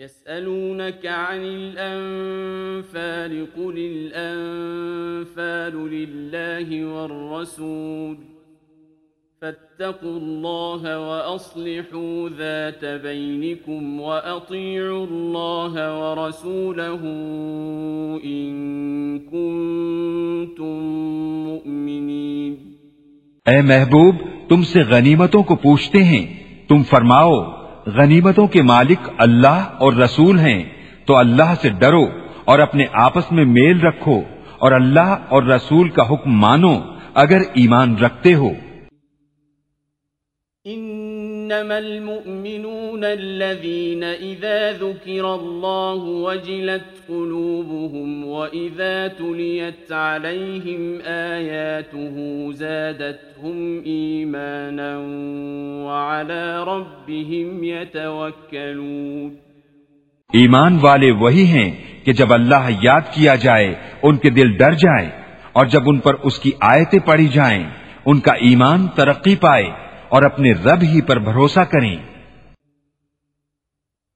يسألونك عن الأنفال قل الأنفال لله والرسول فاتقوا الله وأصلحوا ذات بينكم وأطيعوا الله ورسوله إن كنتم مؤمنين اے محبوب، تم سے غنیمتوں کو پوچھتے ہیں، تم فرماؤ غنیمتوں کے مالک اللہ اور رسول ہیں، تو اللہ سے ڈرو اور اپنے آپس میں میل رکھو اور اللہ اور رسول کا حکم مانو، اگر ایمان رکھتے ہو۔ انما المؤمنون الذين اذا ذكر الله وجلت قلوبهم واذا تليت عليهم اياته زادتهم ايمانا وعلى ربهم يتوكلون ایمان والے وہی ہیں کہ جب اللہ یاد کیا جائے، ان کے دل ڈر جائیں اور جب ان پر اس کی آیتیں پڑھی جائیں، ان کا ایمان ترقی پائے اور اپنے رب ہی پر بھروسہ کریں۔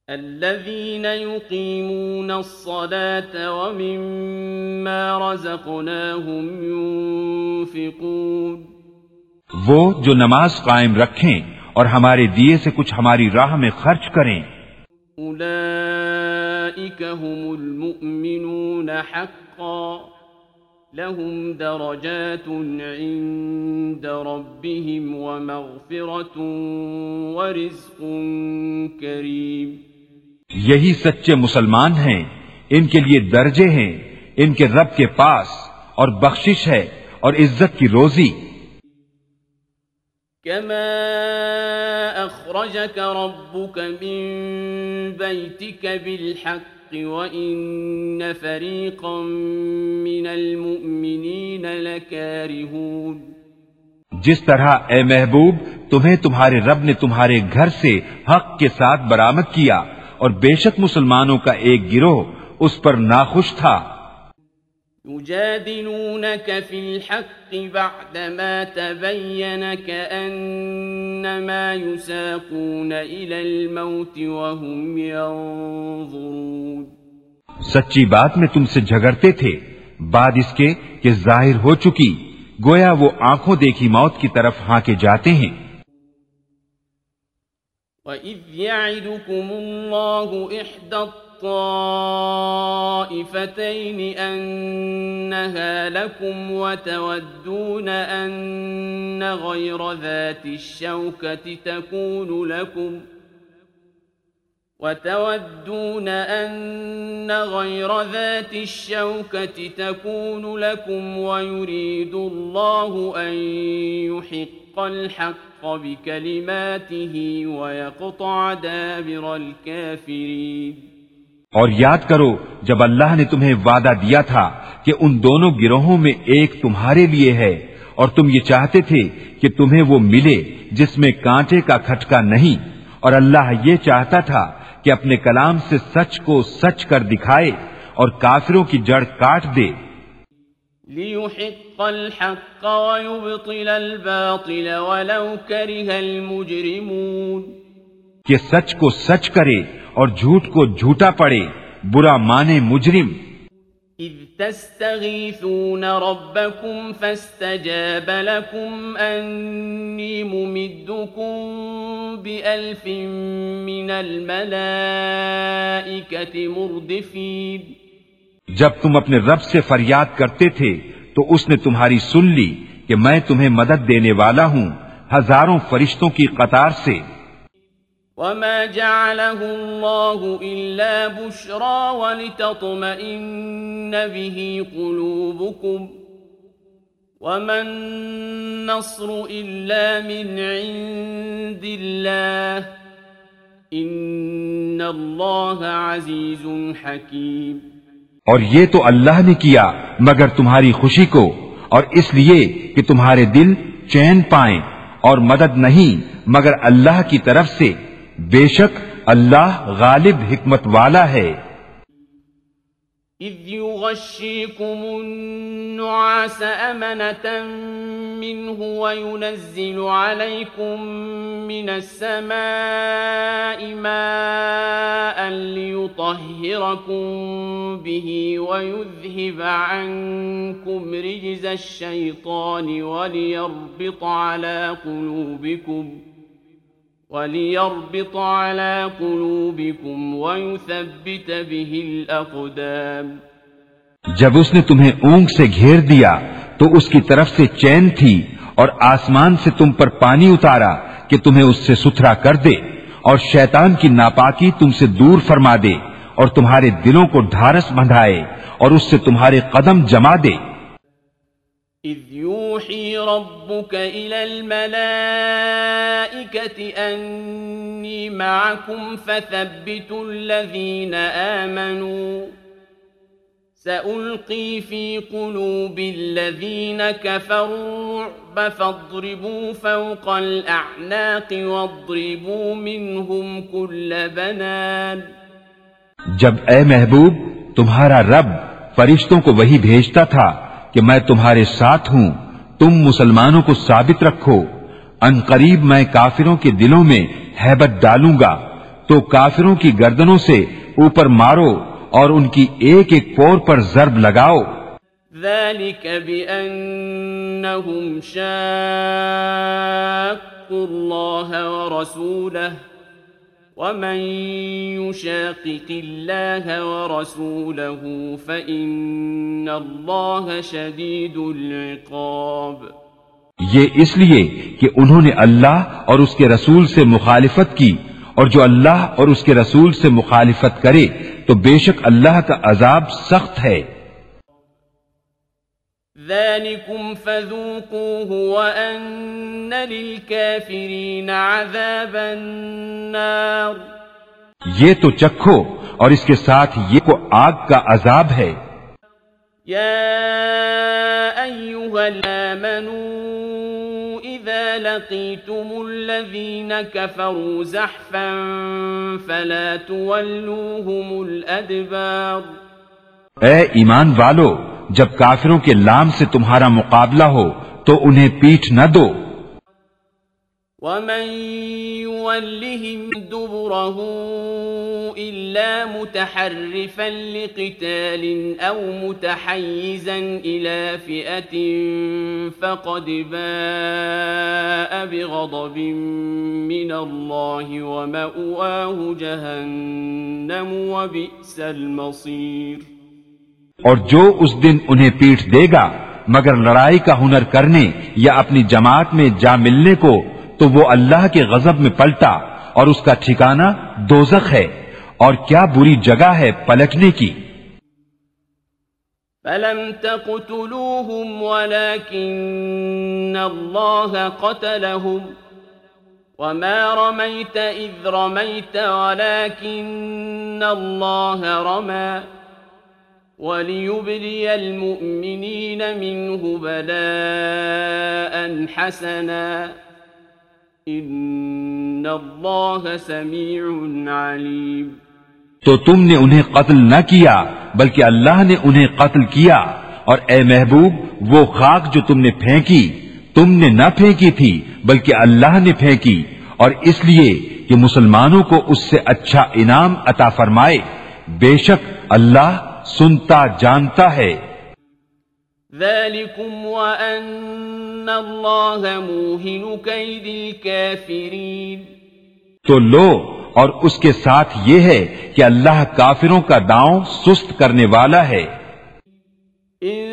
الذين يقيمون الصلاة ومما رزقناهم ينفقون. وہ جو نماز قائم رکھیں اور ہمارے دیے سے کچھ ہماری راہ میں خرچ کریں۔ أولئك هم المؤمنون حقا. لهم درجات عند ربهم ومغفرة ورزق كريم یہی سچے مسلمان ہیں ان کے لیے درجے ہیں ان کے رب کے پاس اور بخشش ہے اور عزت کی روزی۔ كما أخرجك ربك من بيتك بالحق وإن فريقا من المؤمنين لكارهون جس طرح اے محبوب، تمہیں تمہارے رب نے تمہارے گھر سے حق کے ساتھ برآمد کیا اور بے شک مسلمانوں کا ایک گروہ اس پر ناخوش تھا۔ يجادلونك في الحق بعدما تبين كأنما يساقون إلى الموت وهم ينظرون. سچی بات میں تم سے جھگڑتے تھے بعد اس کے کہ ظاہر ہو چکی گویا وہ آنکھوں دیکھی موت کی طرف ہاں کے جاتے ہیں۔ وَإِذْ يَعِدُكُمُ اللَّهُ إِحْدَى الطائفتين أنها لكم وتودون أن غير ذات الشوكة تكون لكم وتودون أن غير ذات الشوكة تكون لكم ويريد الله أن يحق الحق بكلماته ويقطع دابر الكافرين اور یاد کرو جب اللہ نے تمہیں وعدہ دیا تھا کہ ان دونوں گروہوں میں ایک تمہارے لیے ہے اور تم یہ چاہتے تھے کہ تمہیں وہ ملے جس میں کانٹے کا کھٹکا نہیں اور اللہ یہ چاہتا تھا کہ اپنے کلام سے سچ کو سچ کر دکھائے اور کافروں کی جڑ کاٹ دے۔ ليحق الحق ويبطل الباطل ولو كره المجرمون کہ سچ کو سچ کرے اور جھوٹ کو جھوٹا پڑے برا مانے مجرم۔ اذ تستغیثون ربکم فاستجاب لکم انی ممدکم بألف من الملائکت مردفین جب تم اپنے رب سے فریاد کرتے تھے تو اس نے تمہاری سن لی کہ میں تمہیں مدد دینے والا ہوں ہزاروں فرشتوں کی قطار سے۔ وما جعله الله إلا بشرى ولتطمئن به قلوبكم وما النصر إلا من عند الله إن الله عزيز حكيم اور یہ تو اللہ نے کیا، مگر تمہاری خوشی کو، اور اس لیے کہ تمہارے دل چین پائیں، اور مدد نہیں، مگر اللہ کی طرف سے بے شک اللہ غالب حکمت والا ہے۔ اذ يغشيكم النعاس أمنة منه وينزل عليكم من السماء ماء ليغشيكم يطهركم به ويذهب عنكم رجز الشيطان وليربط على قلوبكم ۖ وليربط على قلوبكم ويثبت به الأقدام جب اس نے تمہیں اونگ سے گھیر دیا، تو اس کی طرف سے چین تھی اور آسمان سے تم پر پانی اتارا کہ تمہیں اس سے ستھرا کر دے اور شیطان کی ناپاکی تم سے دور فرما دے اور تمہارے دلوں کو ڈھارس بندھائے اور اس سے تمہارے قدم جما دے۔ اذ يوحي ربك الى الملائكة اني معكم فثبتوا الذين آمنوا. سألقي في قلوب الذين كفروا الرعب فاضربوا فوق الأعناق واضربوا منهم كل بنان. جب اے محبوب، تمہارا رب فرشتوں کو وہی بھیجتا تھا کہ میں تمہارے ساتھ ہوں، تم مسلمانوں کو ثابت رکھو۔ ان قریب میں کافروں کے دلوں میں ہیبت ڈالوں گا۔ تو کافروں کی گردنوں سے اوپر مارو اور ان کی ایک ایک پور پر ضرب لگاؤ۔ ذلك بأنهم شاقوا الله ورسوله۔ ومن يشاقق الله ورسوله فإن الله شديد العقاب یہ اس لیے کہ انہوں نے اللہ اور اس کے رسول سے مخالفت کی اور جو اللہ اور اس کے رسول سے مخالفت کرے تو بے شک اللہ کا عذاب سخت ہے۔ ذلكم فذوقوه وأن للكافرين عذاب النار یہ تو چکھو اور اس کے ساتھ یہ کو آگ کا عذاب ہے۔ يا أيها الآمنون إذا لقيتم الذين كفروا زحفا فلا تولوهم الأدبار اے ایمان والو جب کافروں کے لام سے تمہارا مقابلہ ہو تو انہیں پیٹھ نہ دو۔ ومن يولهم دبره إلا متحرفا لقتال أو متحيزا إلى فئة فقد باء بغضب من الله ومأواه جهنم وبئس المصير اور جو اس دن انہیں پیٹ دے گا، مگر لڑائی کا ہنر کرنے یا اپنی جماعت میں جا ملنے کو، تو وہ اللہ کے غضب میں پلٹا اور اس کا ٹھکانہ دوزخ ہے۔ اور کیا بری جگہ ہے پلٹنے کی۔ فلم تقتلوهم ولكن الله قتلهم۔ وما رميت إذ رميت ولكن الله رمى۔ وليبلي المؤمنين منه بلاء حسناً. ان اللہ سمیع علیم تو تم نے انہیں قتل نہ کیا، بلکہ اللہ نے انہیں قتل کیا۔ اور اے محبوب، وہ خاک جو تم نے پھینکی، تم نے نہ پھینکی تھی، بلکہ اللہ نے پھینکی۔ اور اس لیے کہ مسلمانوں کو اس سے اچھا انعام عطا فرمائے۔ بے شک اللہ سنتا جانتا ہے۔ ذلكم وأن الله موهن كيد الكافرين۔ تو لو اور اس کے ساتھ یہ ہے کہ اللہ کافروں کا داؤں سست کرنے والا ہے۔ ان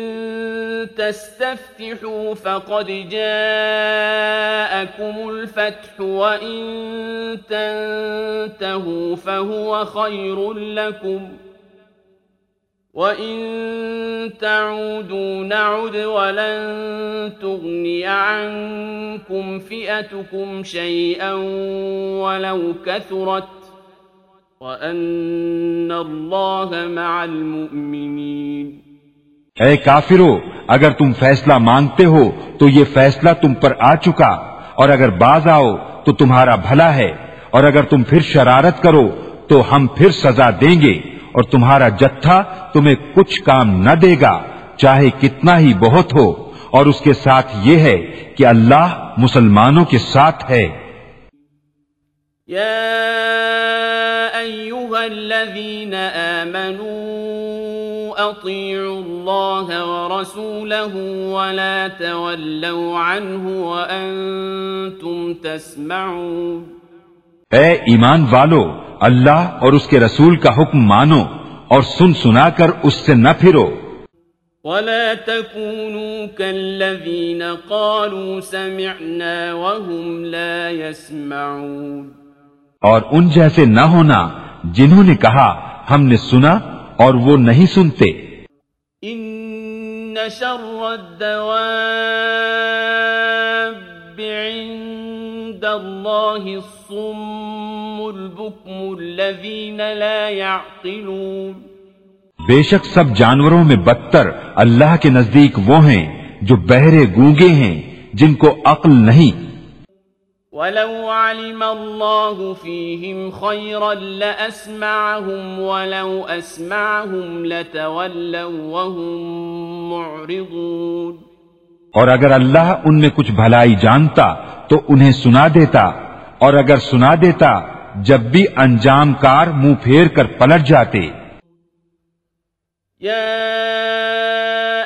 تستفتحوا فقد جاءكم الفتح وإن تنتهوا فهو خير لكم۔ وَإِن تَعُودُوا نَعُدْ وَلَن تُغْنِيَ عَنكُمْ فِئَتُكُمْ شَيْئًا وَلَوْ كَثُرَتْ وَأَنَّ اللَّهَ مَعَ الْمُؤْمِنِينَ اے کافرو، اگر تم فیصلہ مانگتے ہو تو یہ فیصلہ تم پر آ چکا، اور اگر باز آؤ تو تمہارا بھلا ہے، اور اگر تم پھر شرارت کرو تو ہم پھر سزا دیں گے۔ اور تمہارا جتھا تمہیں کچھ کام نہ دے گا، چاہے کتنا ہی بہت ہو۔ اور اس کے ساتھ یہ ہے کہ اللہ مسلمانوں کے ساتھ ہے۔ یا ایوہا الذين آمنوا أطيعوا الله ورسوله ولا تولوا عنه وأنتم تسمعون۔ اے ایمان والو اللہ اور اس کے رسول کا حکم مانو اور سن سنا کر اس سے نہ پھرو۔ ولا تكونوا كالذين قالوا سمعنا وهم لا يسمعون۔ اور ان جیسے نہ ہونا جنہوں نے کہا ہم نے سنا اور وہ نہیں سنتے۔ ان شر الدواب عند الله الصم البكم الذين لا يعقلون. بے شک سب جانوروں میں بدتر اللہ کے نزدیک وہ ہیں جو بہرے گونگے ہیں جن کو عقل نہیں۔ ولو علم الله فيهم خيرا لأسمعهم ولو أسمعهم لتولوا وهم معرضون. اور اگر اللہ ان میں کچھ بھلائی جانتا تو انہیں سنا دیتا، اور اگر سنا دیتا، جب بھی انجام کار منہ پھیر کر پلٹ جاتے۔ يا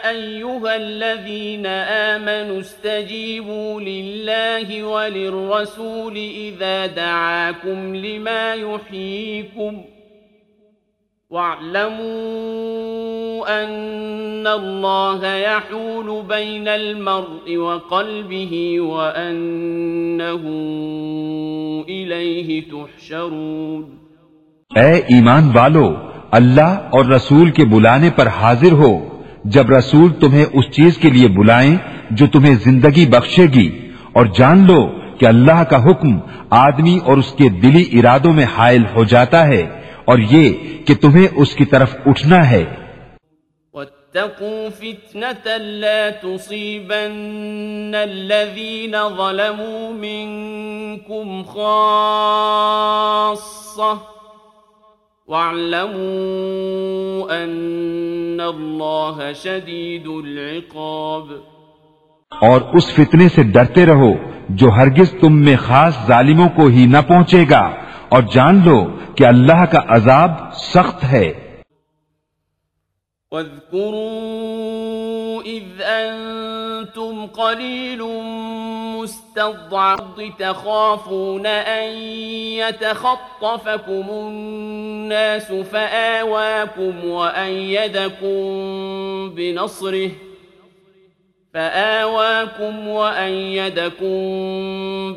أيها الذين آمنوا استجيبوا لله وللرسول إذا دعاكم لما يحييكم واعلموا أن الله يحول بين المرء وقلبه وأنه إليه تحشرون. اے ایمان والو، اللہ اور رسول کے بلانے پر حاضر ہو۔ جب رسول تمہیں اس چیز کے لیے بلائیں جو تمہیں زندگی بخشے گی، اور جان لو کہ اللہ کا حکم آدمی اور اس کے دلی ارادوں میں حائل ہو جاتا ہے۔ اور یہ کہ تمہیں اس کی طرف اٹھنا ہے۔ واتقوا فتنة لا تصيبن الذين ظلموا منكم خاصة واعلموا أن الله شديد العقاب۔ اور اس فتنے سے ڈرتے رہو جو ہرگز تم میں خاص ظالموں کو ہی نہ پہنچے گا۔ اور جان لو کہ اللہ کا عذاب سخت ہے۔ واذكروا إذ أنتم قليل مستضعف تخافون أن يتخطفكم الناس فآواكم وأيدكم بنصره فآواكم وأيدكم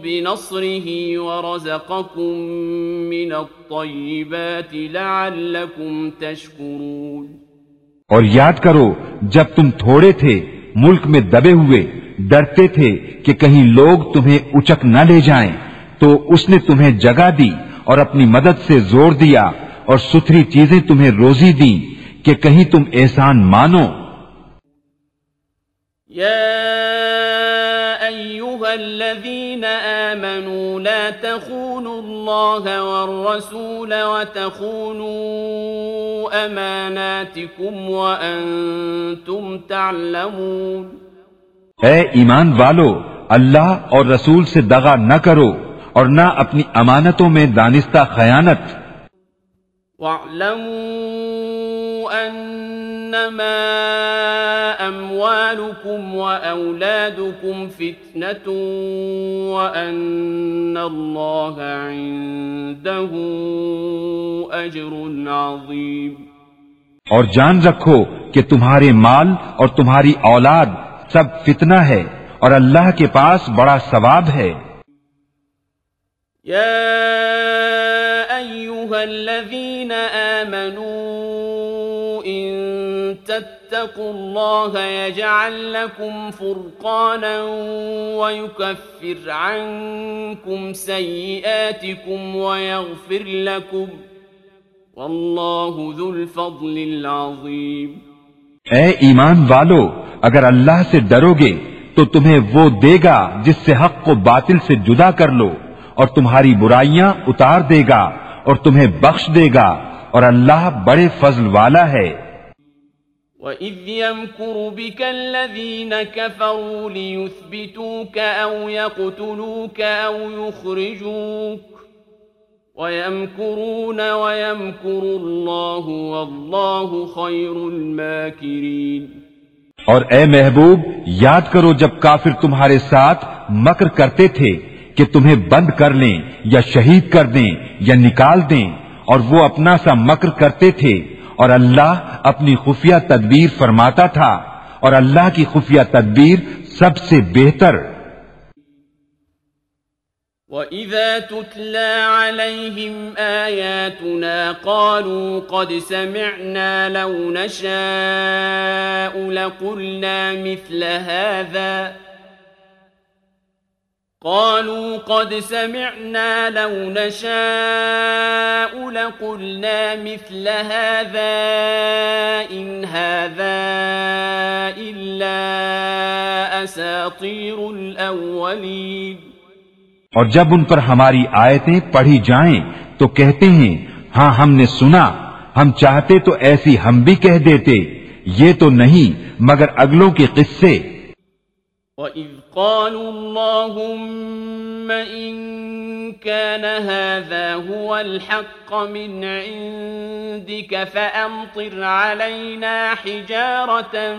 بنصره ورزقكم من الطيبات لعلكم تشكرون. اور یاد کرو، جب تم تھوڑے تھے، ملک میں دبے ہوئے، ڈرتے تھے کہ کہیں لوگ تمہیں اچک نہ لے جائیں، تو اس نے تمہیں جگہ دی اور اپنی مدد سے زور دیا اور ستھری چیزیں تمہیں روزی دی کہ کہیں تم احسان مانو۔ يا أيها الذين آمنوا لا تخونوا الله والرسول وتخونوا أماناتكم وأنتم تعلمون اے ایمان والو اللہ اور رسول سے دغا نہ کرو اور نہ اپنی امانتوں میں دانستہ خیانت۔ واعلموا أنما أموالكم وأولادكم فتنة وأن الله عنده أجر عظيم. اور جان رکھو کہ تمہارے مال اور تمہاری اولاد سب فتنہ ہے اور اللہ کے پاس بڑا ثواب ہے۔ يا أيها الذين آمنوا إن تتقوا الله يجعل لكم فرقانا ويكفر عنكم سيئاتكم ويغفر لكم والله ذو الفضل العظيم اے ایمان والو، اگر اللہ سے ڈرو گے، تو تمہیں وہ دے گا جس سے حق کو باطل سے جدا کر لو، اور تمہاری برائیاں اتار دے گا، اور تمہیں بخش دے گا، اور اللہ بڑے فضل والا ہے۔ وَإِذْ يَمْكُرُ بِكَ الَّذِينَ كَفَرُوا لِيُثْبِتُوكَ أَوْ يَقْتُلُوكَ أَوْ يُخْرِجُوكَ وَيَمْكُرُونَ وَيَمْكُرُ اللَّهُ وَاللَّهُ خَيْرُ الْمَاكِرِينَ اور اے محبوب، یاد کرو جب کافر تمہارے ساتھ مکر کرتے تھے کہ تمہیں بند کر لیں یا شہید کر دیں یا نکال دیں اور وہ اپنا سا مکر کرتے تھے اور اللہ اپنی خفیہ تدبیر فرماتا تھا اور اللہ کی خفیہ تدبیر سب سے بہتر۔ وَإِذَا تُتْلَى عَلَيْهِمْ آيَاتُنَا قَالُوا قَدْ سَمِعْنَا لَوْ نَشَاءُ لَقُلْنَا مِثْلَ هَذَا قالوا قد سمعنا لو نشاء لقلنا مثل هذا إن هذا إلا أساطير الأولين. اور جب ان پر ہماری آیتیں پڑھی جائیں تو کہتے ہیں ہاں ہم نے سنا ہم چاہتے تو ایسی ہم بھی کہہ دیتے یہ تو نہیں مگر اگلوں کے قصے۔ وَإِذْ قَالُوا اللَّهُمَّ إِن كَانَ هَذَا هُوَ الْحَقَّ مِنْ عِندِكَ فَأَمْطِرْ عَلَيْنَا حِجَارَةً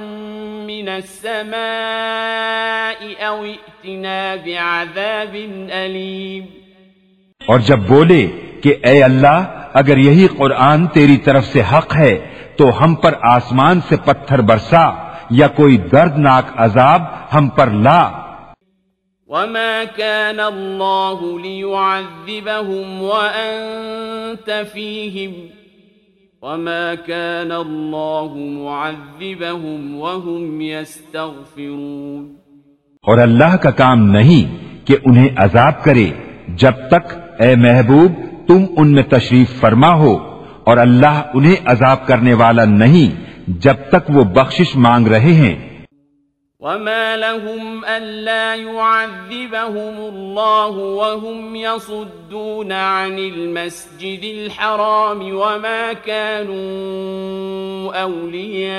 مِنَ السَّمَاءِ أَوْ ائْتِنَا بِعَذَابٍ أَلِيمٍ. اور جب بولے کہ اے اللہ، اگر یہی قرآن تیری طرف سے حق ہے، تو ہم پر آسمان سے پتھر برسا۔ یا کوئی دردناک عذاب ہم پر لا۔ وما كان الله ليعذبهم وأنت فيهم۔ وما كان الله معذبهم وهم يستغفرون۔ اور اللہ کا کام نہیں کہ انہیں عذاب کرے جب تک اے محبوب تم ان میں تشریف فرما ہو اور اللہ انہیں عذاب کرنے والا نہیں۔ جب تک وہ بخشش مانگ رہے ہیں۔ وما لهم ألا يعذبهم الله وهم يصدون عن المسجد الحرام وما كانوا أولياءه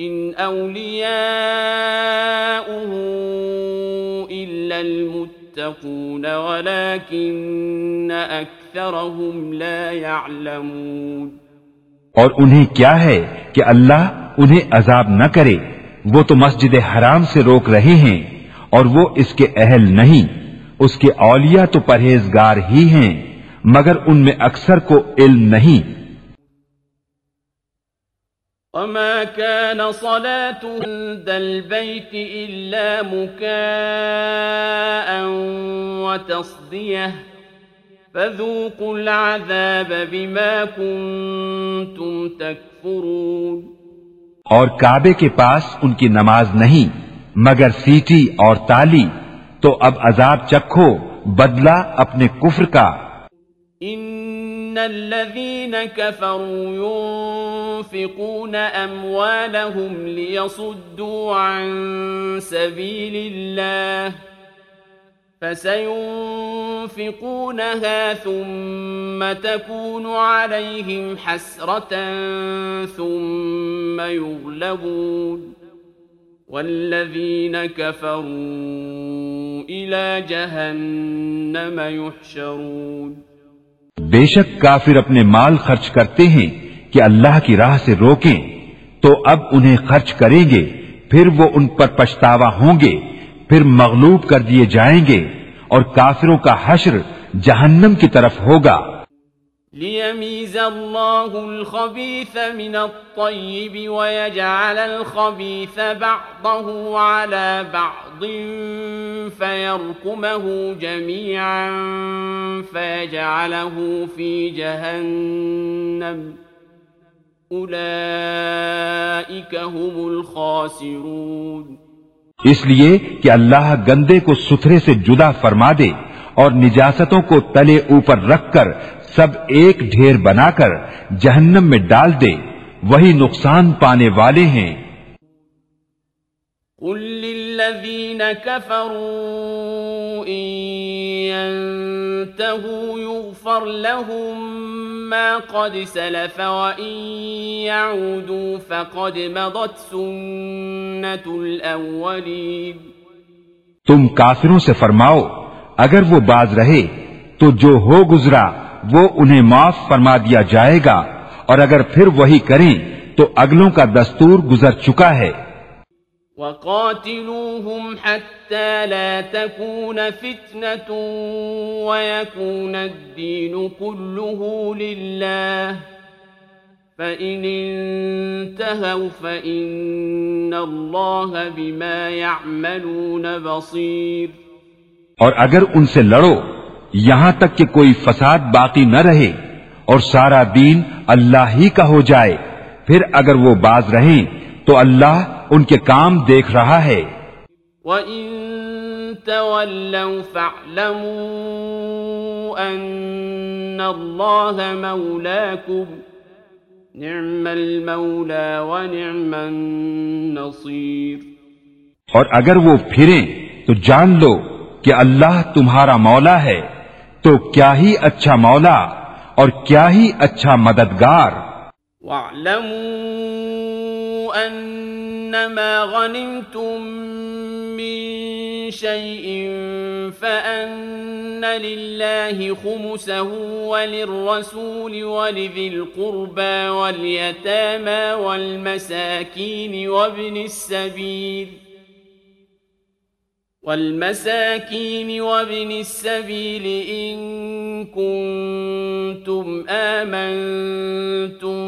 إن أولياؤه إلا المتقون ولكن أكثرهم لا يعلمون اور انہیں کیا ہے کہ اللہ انہیں عذاب نہ کرے؟ وہ تو مسجد حرام سے روک رہے ہیں اور وہ اس کے اہل نہیں، اس کے اولیاء تو پرہیزگار ہی ہیں، مگر ان میں اکثر کو علم نہیں۔ وما كان صلاة عند البيت إلا مكاء وتصديه فذوقوا العذاب بما كنتم تكفرون۔ اور کعبے کے پاس ان کی نماز نہیں مگر سیٹی اور تالی۔ تو اب عذاب چکھو بدلہ اپنے کفر کا۔ ان الذين كفروا ينفقون اموالهم ليصدوا عن سبيل الله۔ فسينفقونها ثم تكون عليهم حسرة ثم يغلبون. والذين كفروا إلى جهنم يحشرون. بے شک کافر اپنے مال خرچ کرتے ہیں کہ اللہ کی راہ سے روکیں، تو اب انہیں خرچ کریں گے، پھر وہ ان پر پچھتاوا ہوں گے۔ پھر مغلوب کر دیے جائیں گے اور کافروں کا حشر جہنم کی طرف ہوگا۔ ليميز الله الخبيث من الطيب ويجعل الخبيث بعضه على بعض فيركمه جميعا فيجعله في جهنم أولئك هم الخاسرون اس لیے کہ اللہ گندے کو ستھرے سے جدا فرما دے اور نجاستوں کو تلے اوپر رکھ کر سب ایک ڈھیر بنا کر جہنم میں ڈال دے، وہی نقصان پانے والے ہیں۔ قل للذین كفروا ينتهوا يغفر لهم ما قد سلف وإن يعودوا فقد مضت سنة الأولين. تم کافروں سے فرماؤ، اگر وہ باز رہے، تو جو ہو گزرا، وہ انہیں معاف فرما دیا جائے گا۔ اور اگر پھر وہی کریں، تو اگلوں کا دستور گزر چکا ہے۔ وقاتلوهم حتى لا تكون فتنة ويكون الدين كله لله. فإن انتهوا فإن الله بما يعملون بصير. اور اگر ان سے لڑو، یہاں تک کہ کوئی فساد باقی نہ رہے اور سارا دین اللہ ہی کا ہو جائے، پھر اگر وہ باز رہیں، تو اللہ ان کے کام دیکھ رہا ہے۔ وَإِن تَوَلَّوْا فَاعْلَمُوا أَنَّ اللَّهَ مَوْلَاكُمْ نِعْمَ الْمَوْلَى وَنِعْمَ النَّصِيرُ۔ اور اگر وہ پھریں تو جان لو کہ اللہ تمہارا مولا ہے تو کیا ہی اچھا مولا اور کیا ہی اچھا مددگار۔ وَاعْلَمُوا أنما غنمتم من شيء فأن لله خمسه وللرسول ولذي القربى واليتامى والمساكين وابن السبيل والمساكين وابن السبيل إن كنتم آمنتم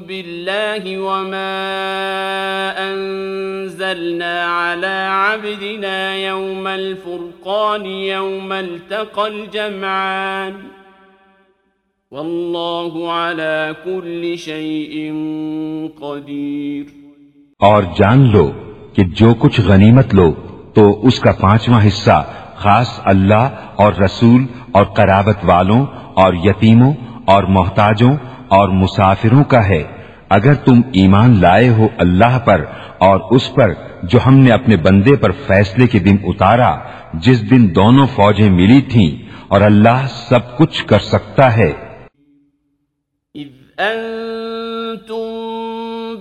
بالله وما أنزلنا على عبدنا يوم الفرقان يوم التقى الجمعان والله على كل شيء قدير اور جان لو کہ جو کچھ غنیمت لو تو اس کا پانچواں حصہ خاص اللہ اور رسول اور قرابت والوں اور یتیموں اور محتاجوں اور مسافروں کا ہے۔ اگر تم ایمان لائے ہو اللہ پر اور اس پر جو ہم نے اپنے بندے پر فیصلے کے دن اتارا، جس دن دونوں فوجیں ملی تھیں اور اللہ سب کچھ کر سکتا ہے۔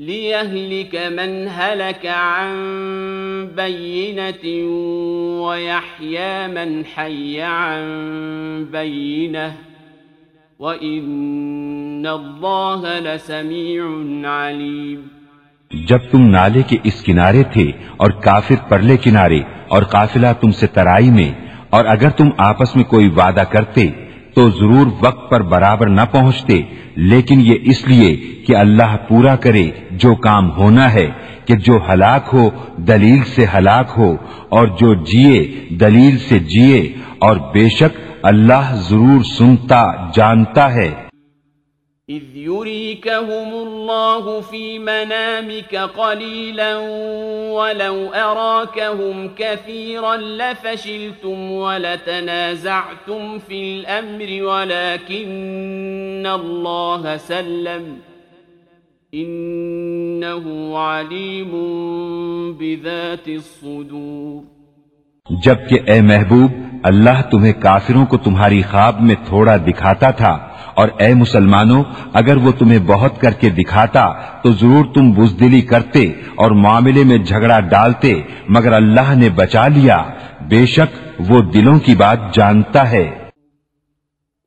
ليهلك من هلك عن بينة ويحيى من حي عن بينة وإن الله لسميع عليم جب تم نالے کے اس کنارے تھے اور کافر پرلے کنارے اور قافلہ تم سے ترائی میں اور اگر تم آپس میں کوئی وعدہ کرتے تو ضرور وقت پر برابر نہ پہنچتے، لیکن یہ اس لیے کہ اللہ پورا کرے جو کام ہونا ہے، کہ جو ہلاک ہو دلیل سے ہلاک ہو، اور جو جیے دلیل سے جیے، اور بے شک اللہ ضرور سنتا، جانتا ہے۔ إذ يريكهم الله في منامك قليلا ولو أراكهم كثيرا لفشلتم ولتنازعتم في الأمر ولكن الله سلم إنه عليم بذات الصدور جبکہ اے محبوب، اللہ تمہیں کافروں کو تمہاری خواب میں تھوڑا دکھاتا تھا۔ اور اے مسلمانوں، اگر وہ تمہیں بہت کر کے دکھاتا، تو ضرور تم بزدلی کرتے اور معاملے میں جھگڑا ڈالتے، مگر اللہ نے بچا لیا۔ بے شک وہ دلوں کی بات جانتا ہے۔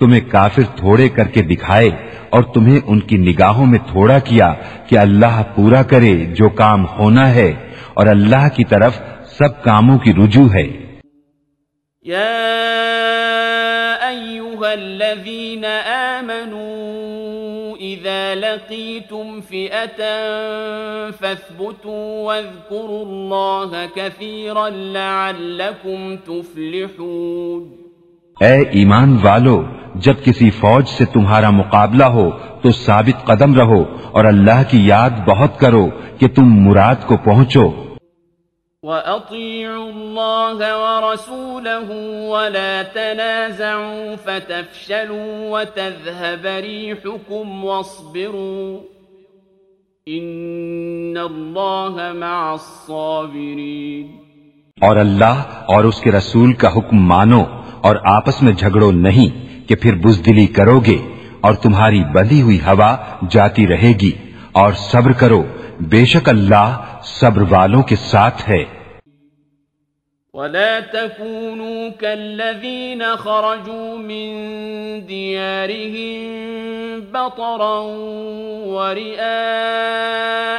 تمہیں کافر تھوڑے کر کے دکھائے اور تمہیں ان کی نگاہوں میں تھوڑا کیا کہ اللہ پورا کرے جو کام ہونا ہے اور اللہ کی طرف سب کاموں کی رجوع ہے۔ یا ایوہا الذین آمنوا اذا لقيتم فئة فاثبتوا واذكروا الله كثيرا لعلكم تفلحون۔ اے ایمان والو جب کسی فوج سے تمہارا مقابلہ ہو تو ثابت قدم رہو اور اللہ کی یاد بہت کرو کہ تم مراد کو پہنچو۔ وَأَطِيعُوا اللَّهَ وَرَسُولَهُ وَلَا تَنَازَعُوا فَتَفْشَلُوا وَتَذْهَبَ رِيحُكُمْ وَاصْبِرُوا إِنَّ اللَّهَ مَعَ الصَّابِرِينَ۔ اور اللہ اور اس کے رسول کا حکم مانو اور آپس میں جھگڑو نہیں۔ کہ پھر بزدلی کرو گے اور تمہاری بلی ہوئی ہوا جاتی رہے گی اور صبر کرو، بے شک اللہ صبر والوں کے ساتھ ہے۔ ولا تكونوا كالذين خرجوا من ديارهم بطرا ورئاء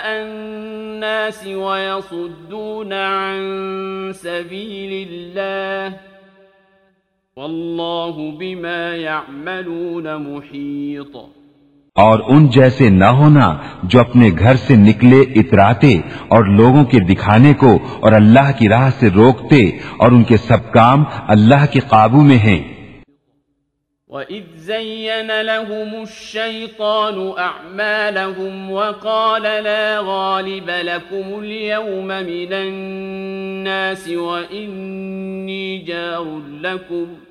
الناس ويصدون عن سبيل الله والله بما يعملون محيط اور ان جیسے نہ ہونا جو اپنے گھر سے نکلے اتراتے اور لوگوں کے دکھانے کو اور اللہ کی راہ سے روکتے اور ان کے سب کام اللہ کے قابو میں ہیں۔ وَإِذْ زَيَّنَ لَهُمُ الشَّيْطَانُ أَعْمَالَهُمْ وَقَالَ لَا غَالِبَ لَكُمُ الْيَوْمَ مِنَ النَّاسِ وَإِنِّي جَارٌ لَكُمْ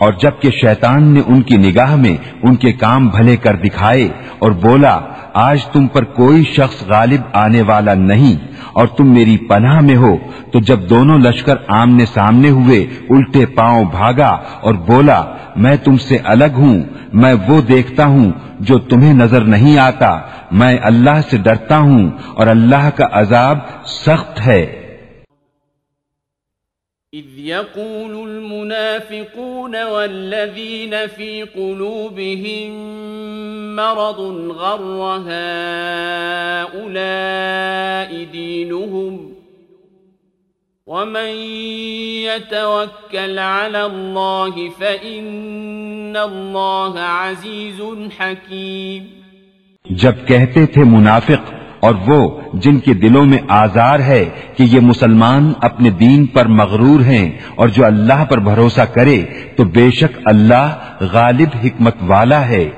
اور جبکہ شیطان نے ان کی نگاہ میں ان کے کام بھلے کر دکھائے اور بولا، آج تم پر کوئی شخص غالب آنے والا نہیں اور تم میری پناہ میں ہو، تو جب دونوں لشکر آمنے سامنے ہوئے، الٹے پاؤں بھاگا اور بولا، میں تم سے الگ ہوں، میں وہ دیکھتا ہوں جو تمہیں نظر نہیں آتا، میں اللہ سے ڈرتا ہوں اور اللہ کا عذاب سخت ہے۔ إذ يقول المنافقون والذين في قلوبهم مرض غر هؤلاء دينهم ومن يتوكل على الله فإن الله عزيز حكيم جب کہتے تھے منافق اور وہ جن کے دلوں میں آزار ہے کہ یہ مسلمان اپنے دین پر مغرور ہیں اور جو اللہ پر بھروسہ کرے، تو بے شک اللہ غالب حکمت والا ہے۔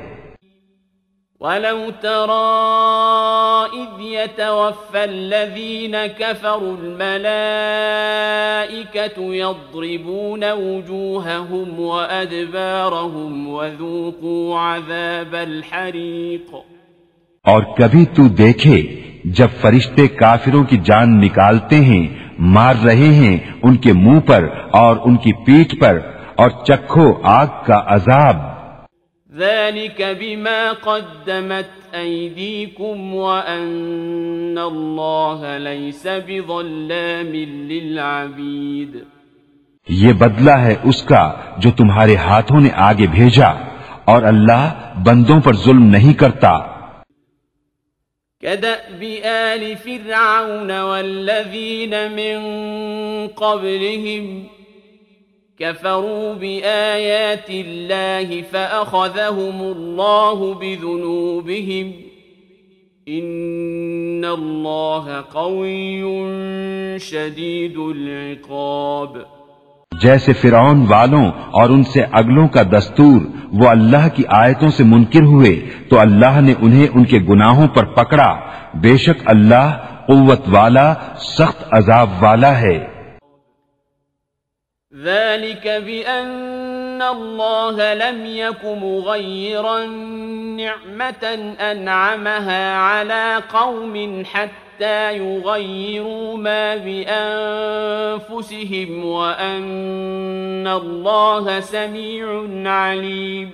وَلَوْ تَرَى إِذْ يَتَوَفَّى الَّذِينَ كَفَرُوا الْمَلَائِكَةُ يَضْرِبُونَ وُجُوهَهُمْ وَأَدْبَارَهُمْ وَذُوقُوا عَذَابَ الْحَرِيقِ اور کبھی تو دیکھے جب فرشتے کافروں کی جان نکالتے ہیں مار رہے ہیں ان کے منہ پر اور ان کی پیٹ پر اور چکھو آگ کا عذاب۔ ذلك بما قدمت ايديكم وان الله ليس بظلام للعبيد۔ یہ بدلہ ہے اس کا جو تمہارے ہاتھوں نے آگے بھیجا اور اللہ بندوں پر ظلم نہیں کرتا۔ كدأب آل فرعون والذين من قبلهم كفروا بآيات الله فأخذهم الله بذنوبهم إن الله قوي شديد العقاب جیسے فرعون والوں اور ان سے اگلوں کا دستور، وہ اللہ کی آیتوں سے منکر ہوئے، تو اللہ نے انہیں ان کے گناہوں پر پکڑا۔ بے شک اللہ قوت والا، سخت عذاب والا ہے۔ ذلك بأن الله لم يكن مغيرا نعمة أنعمها على قوم حتى حتى يغيروا ما بأنفسهم وأن الله سميع عليم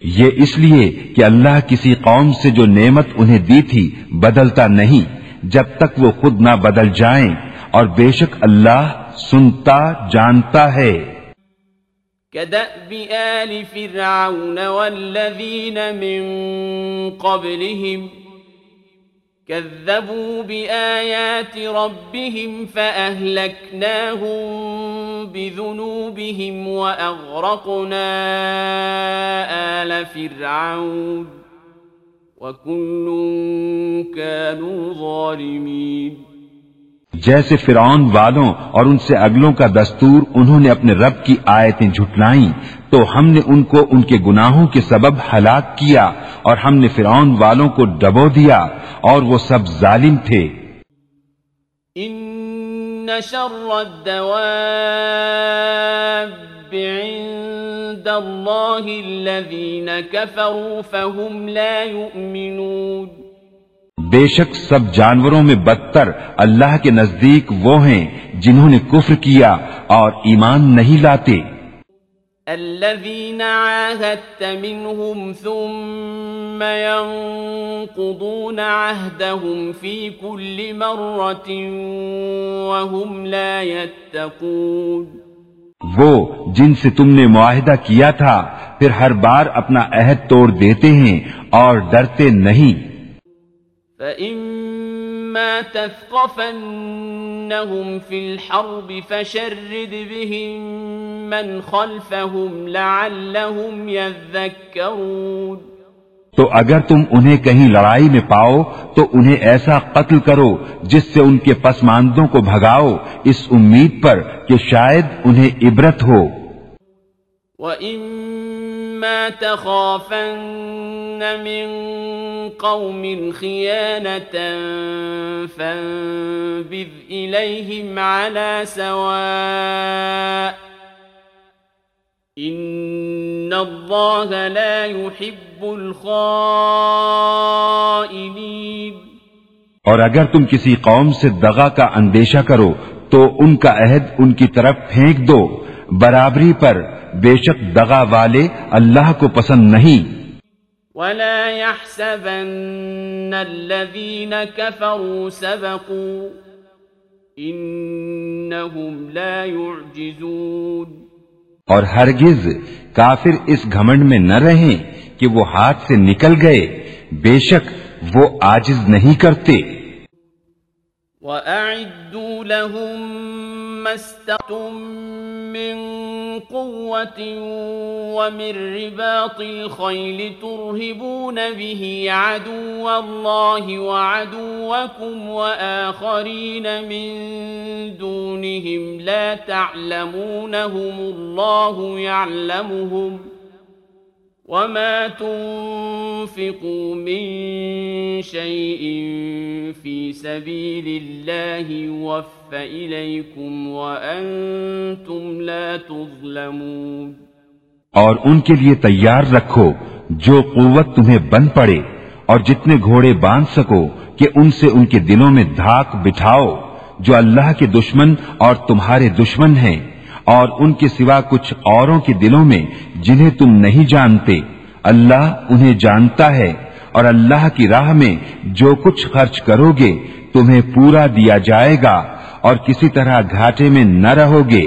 یہ اس لیے کہ اللہ کسی قوم سے جو نعمت انہیں دی تھی بدلتا نہیں جب تک وہ خود نہ بدل جائیں اور بے شک اللہ سنتا جانتا ہے۔ كدأب آل فرعون والذين من قبلهم كذبوا بآيات ربهم فأهلكناهم بذنوبهم وأغرقنا آل فرعون وكل كانوا ظالمين جیسے فرعون والوں اور ان سے اگلوں کا دستور انہوں نے اپنے رب کی آیتیں جھٹلائیں، تو ہم نے ان کو ان کے گناہوں کے سبب ہلاک کیا اور ہم نے فرعون والوں کو ڈبو دیا اور وہ سب ظالم تھے۔ ان شر الدواب عند الله الذين كفروا فهم لا يؤمنون بے شک سب جانوروں میں بدتر اللہ کے نزدیک وہ ہیں جنہوں نے کفر کیا اور ایمان نہیں لاتے۔ الذين عاهدت منهم ثم ينقضون عهدهم في كل مرة وهم لا يتقون۔ وہ جن سے تم نے معاہدہ کیا تھا پھر ہر بار اپنا عہد توڑ دیتے ہیں اور ڈرتے نہیں۔ فإما تثقفنهم في الحرب فشرد بهم من خلفهم لعلهم يذكرون تو اگر تم انہیں کہیں لڑائی میں پاؤ تو انہیں ایسا قتل کرو جس سے ان کے پسماندوں کو بھگاؤ اس امید پر کہ شاید انہیں عبرت ہو۔ وَإِمَّا تَخَافَنَّ مِن قَوْمٍ خِيَانَةً فَانبِذْ إِلَيْهِمْ عَلَى سَوَاءٍ إِنَّ اللَّهَ لَا يُحِبُّ الْخَائِنِينَ اور اگر تم کسی قوم سے دغا کا اندیشہ کرو تو ان کا عہد ان کی طرف پھینک دو۔ برابری پر بے شک دغا والے اللہ کو پسند نہیں۔ ولا يحسبن الذين كفروا سبقوا انهم لا يعجزون۔ اور ہرگز کافر اس گھمنڈ میں نہ رہیں کہ وہ ہاتھ سے نکل گئے بے شک وہ آجز نہیں کرتے۔ وَأَعِدُّوا لَهُم مَّا اسْتَطَعْتُم مِّن قُوَّةٍ وَمِن رِّبَاطِ الْخَيْلِ تُرْهِبُونَ بِهِ عَدُوَّ اللَّهِ وَعَدُوَّكُمْ وَآخَرِينَ مِن دُونِهِمْ لَا تَعْلَمُونَهُمُ اللَّهُ وما تنفقوا من شيء في سبيل الله وف إليكم وأنتم لا تظلمون اور ان کے لیے تیار رکھو جو قوت تمہیں بن پڑے اور جتنے گھوڑے باندھ سکو کہ ان سے ان کے دلوں میں دھاک بٹھاؤ جو اللہ کے دشمن اور تمہارے دشمن ہیں۔ اور ان کے سوا کچھ اوروں کے دلوں میں جنہیں تم نہیں جانتے، اللہ انہیں جانتا ہے، اور اللہ کی راہ میں جو کچھ خرچ کرو گے تمہیں پورا دیا جائے گا، اور کسی طرح گھاٹے میں نہ رہو گے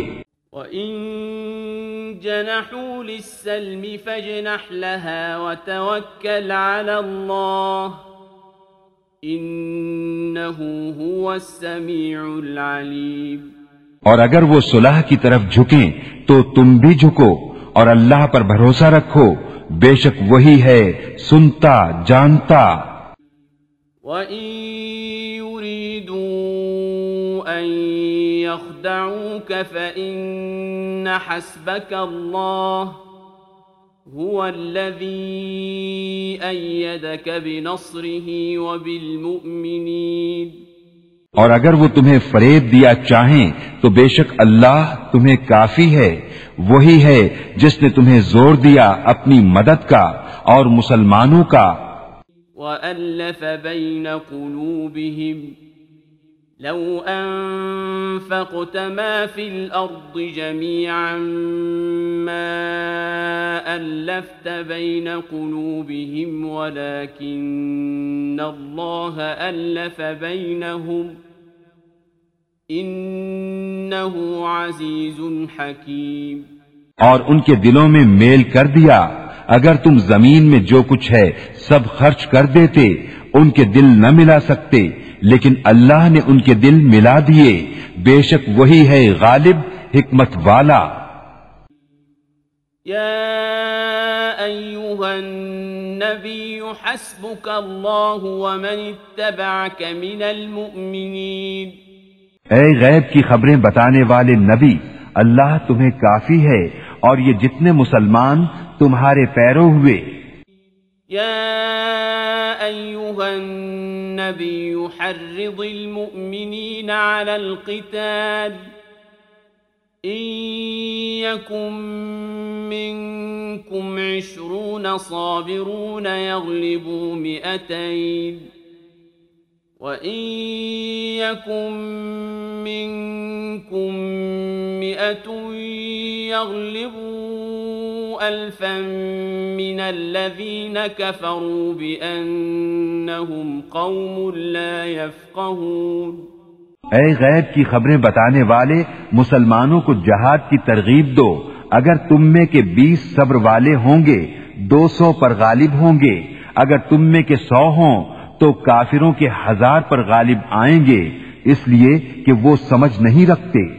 اور اگر وہ صلح کی طرف جھکیں تو تم بھی جھکو اور اللہ پر بھروسہ رکھو، بے شک وہی ہے، سنتا، جانتا۔ حَسْبَكَ اللَّهُ هُوَ الَّذِي أَيَّدَكَ بِنَصْرِهِ وَبِالْمُؤْمِنِينَ۔ اور اگر وہ تمہیں فریب دیا چاہیں، تو بے شک اللہ تمہیں کافی ہے۔ وہی ہے جس نے تمہیں زور دیا اپنی مدد کا اور مسلمانوں کا۔ وَأَلَّفَ بَيْنَ قُلُوبِهِمْ لو أنفقت ما في الأرض جميعا ما ألفت بين قلوبهم ولكن الله ألف بينهم إنه عزيز حكيم. اور ان کے دلوں میں میل کر دیا، اگر تم زمین میں جو کچھ ہے سب خرچ کر دیتے، ان کے دل نہ ملا سکتے لیکن اللہ نے ان کے دل ملا دیے۔ بے شک وہی ہے غالب حکمت والا۔ يا أيها النبي حسبك الله ومن اتبعك من المؤمنين اے غیب کی خبریں بتانے والے نبی اللہ تمہیں کافی ہے اور یہ جتنے مسلمان تمہارے پیرو ہوئے۔ يا أيها النبي حرض المؤمنين على القتال إن يكن منكم عشرون صابرون يغلبوا مئتين وإن يكن منكم مئة يغلبوا ألفا من الذين كفروا بأنهم قوم لا يفقهون. اے غیب کی خبریں بتانے والے، مسلمانوں کو جہاد کی ترغیب دو۔ اگر تم میں کے بیس صبر والے ہوں گے، دو سو پر غالب ہوں گے۔ اگر تم میں کے سو ہوں، تو کافروں کے ہزار پر غالب آئیں گے۔ اس لیے کہ وہ سمجھ نہیں رکھتے۔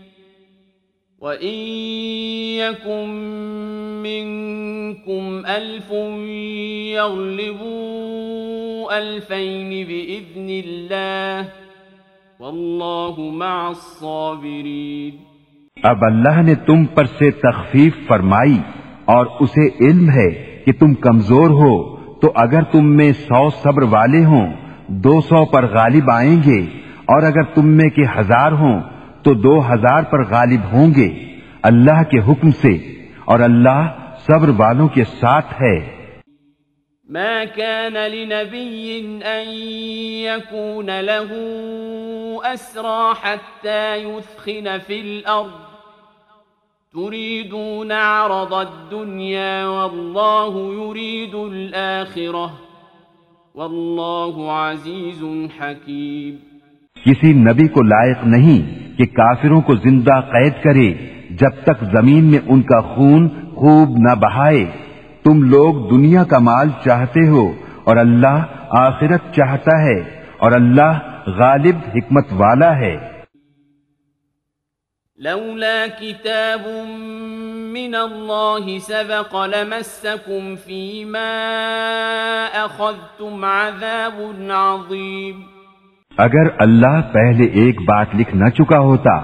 وَإِن يَكُن مِّنكُمْ أَلْفٌ يَغْلِبُوا أَلْفَيْنِ بِإِذْنِ اللَّهِ وَاللَّهُ مَعَ الصَّابِرِينَ اب اللہ نے تم پر سے تخفیف فرمائی اور اسے علم ہے کہ تم کمزور ہو، تو اگر تم میں سو صبر والے ہوں، دو سو پر غالب آئیں گے اور اگر تم میں کے ہزار ہوں تو دو ہزار پر غالب ہوں گے۔ اللہ کے حکم سے اور اللہ صبر والوں کے ساتھ ہے۔ ما كان لنبي أن يكون له أسرى حتى يثخن في الأرض. تريدون عرض الدنيا والله يريد الآخرة. والله عزيز حكيم۔ کسی نبی کو لائق نہیں کہ کافروں کو زندہ قید کرے جب تک زمین میں ان کا خون خوب نہ بہائے۔ تم لوگ دنیا کا مال چاہتے ہو اور اللہ آخرت چاہتا ہے اور اللہ غالب حکمت والا ہے۔ لولا كتاب من الله سبق لمسكم فيما أخذتم عذاب عظيم۔ اگر اللہ پہلے ایک بات لکھ نہ چکا ہوتا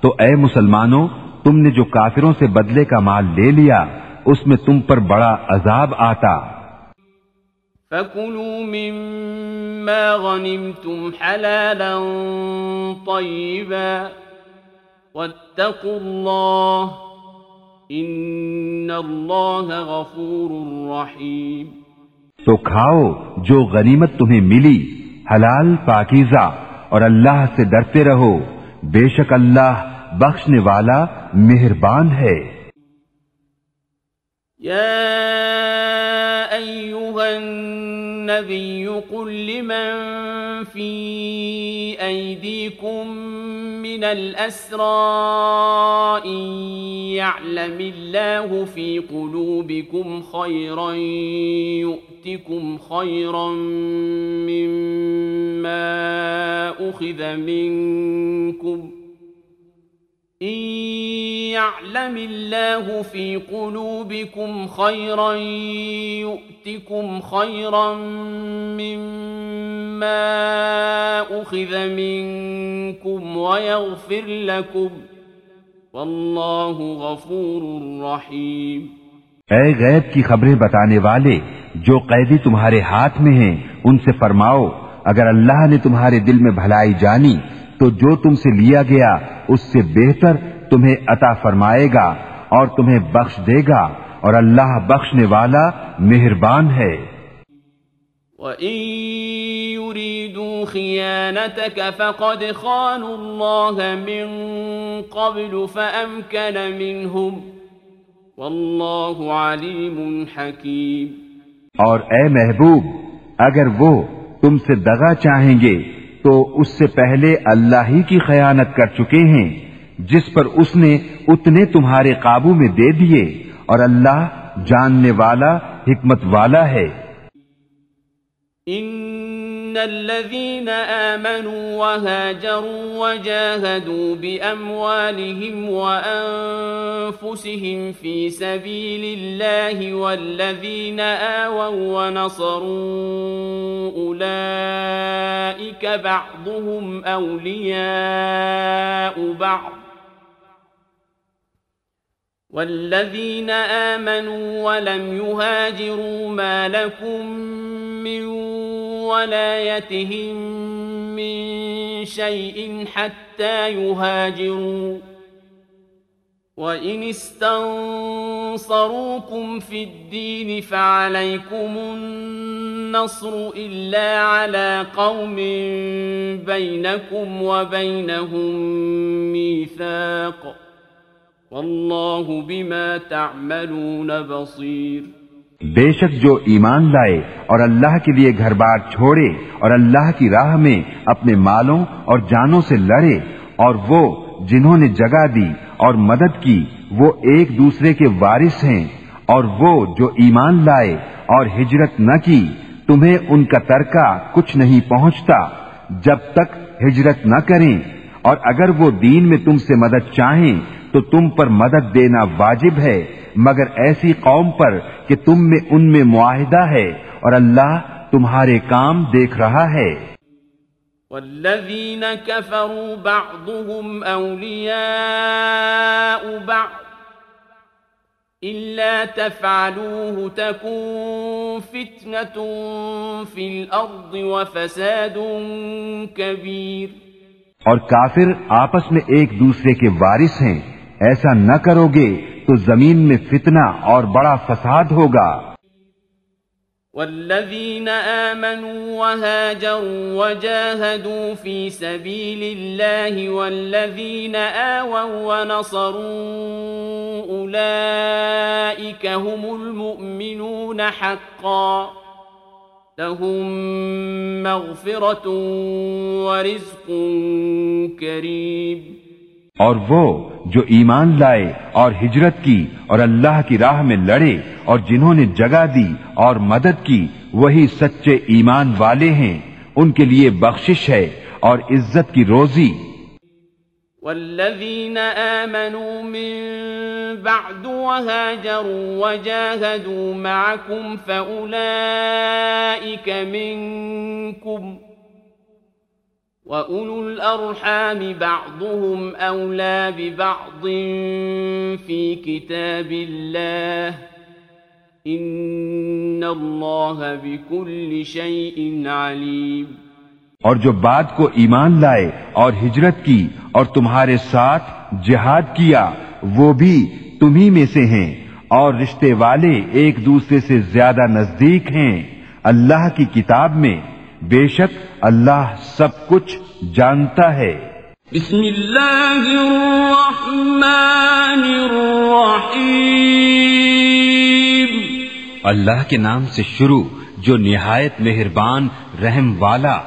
تو اے مسلمانوں تم نے جو کافروں سے بدلے کا مال لے لیا اس میں تم پر بڑا عذاب آتا۔ فَكُلُوا مِمَّا غَنِمْتُمْ حَلَالًا طَيِّبًا وَاتَّقُوا اللَّهِ إِنَّ اللَّهَ غَفُورٌ رَحِيمٌ تو کھاؤ جو غنیمت تمہیں ملی۔ حلال پاکیزہ اور اللہ سے ڈرتے رہو۔ بے شک اللہ بخشنے والا مہربان ہے۔ يا أيها النبي قل لمن في أيديكم من الأسرى إن يعلم الله في قلوبكم خيرا يؤتكم خيرا مما أخذ منكم إن يعلم الله في قلوبكم خيرا يؤتكم خيرا مما أخذ منكم ويغفر لكم والله غفور رحيم اے غیب کی خبریں بتانے والے، جو قیدی تمہارے ہاتھ میں ہیں، ان سے فرماؤ، اگر اللہ نے تمہارے دل میں بھلائی جانی، تو جو تم سے لیا گیا اس سے بہتر تمہیں عطا فرمائے گا اور تمہیں بخش دے گا اور اللہ بخشنے والا مہربان ہے۔ وَإِن يُرِيدُوا خِيَانَتَكَ فَقَدْ خَانُوا اللَّهَ مِن قَبْلُ فَأَمْكَنَ مِنْهُمْ وَاللَّهُ عَلِيمٌ حَكِيمٌ۔ اور اے محبوب اگر وہ تم سے دغا چاہیں گے تو اس سے پہلے اللہ ہی کی خیانت کر چکے ہیں، جس پر اس نے اتنے تمہارے قابو میں دے دیے، اور اللہ جاننے والا، حکمت والا ہے۔ ان ان الذين امنوا وهاجروا وجاهدوا باموالهم وانفسهم في سبيل الله والذين آووا ونصروا اولئك بعضهم اولياء بعض والذين آمنوا ولم يهاجروا ما لكم من ولايتهم من شيء حتى يهاجروا. وإن استنصروكم في الدين فعليكم النصر إلا على قوم بينكم وبينهم ميثاق. والله بما تعملون بصير. بے شک جو ایمان لائے اور اللہ کے لیے گھر بار چھوڑے اور اللہ کی راہ میں اپنے مالوں اور جانوں سے لڑے اور وہ جنہوں نے جگہ دی اور مدد کی، وہ ایک دوسرے کے وارث ہیں اور وہ جو ایمان لائے اور ہجرت نہ کی، تمہیں ان کا ترکہ کچھ نہیں پہنچتا جب تک ہجرت نہ کریں اور اگر وہ دین میں تم سے مدد چاہیں تو تم پر مدد دینا واجب ہے مگر ایسی قوم پر کہ تم میں ان میں معاہدہ ہے اور اللہ تمہارے کام دیکھ رہا ہے۔ والذین كفروا بعضهم اولیاء بعض إلا تفعلوه تكون فتنة في الأرض وفساد كبير اور کافر آپس میں ایک دوسرے کے وارث ہیں۔ ایسا نہ کرو گے تو زمین میں فتنہ اور بڑا فساد ہوگا۔ والذين آمنوا وهاجروا وجاهدوا في سبيل الله والذين آووا ونصروا أولئك هم المؤمنون حقا۔ لهم مغفرة ورزق كريم اور وہ جو ایمان لائے اور ہجرت کی اور اللہ کی راہ میں لڑے اور جنہوں نے جگہ دی اور مدد کی، وہی سچے ایمان والے ہیں۔ ان کے لیے بخشش ہے اور عزت کی روزی۔ والذین آمنوا من بعد وهاجروا وجاهدوا معكم فأولئك منكم وَأُولُو الْأَرْحَامِ بَعْضُهُمْ أَوْلَى بِبَعْضٍ فِي كِتَابِ اللَّهِ إِنَّ اللَّهَ بِكُلِّ شَيْءٍ عَلِيمٌ اور جو بات کو ایمان لائے اور ہجرت کی اور تمہارے ساتھ جہاد کیا، وہ بھی تمہیں میں سے ہیں اور رشتے والے ایک دوسرے سے زیادہ نزدیک ہیں اللہ کی کتاب میں۔ بے شک اللہ سب کچھ جانتا ہے۔ بسم اللہ الرحمن الرحیم۔ اللہ کے نام سے شروع جو نہایت مہربان رحم والا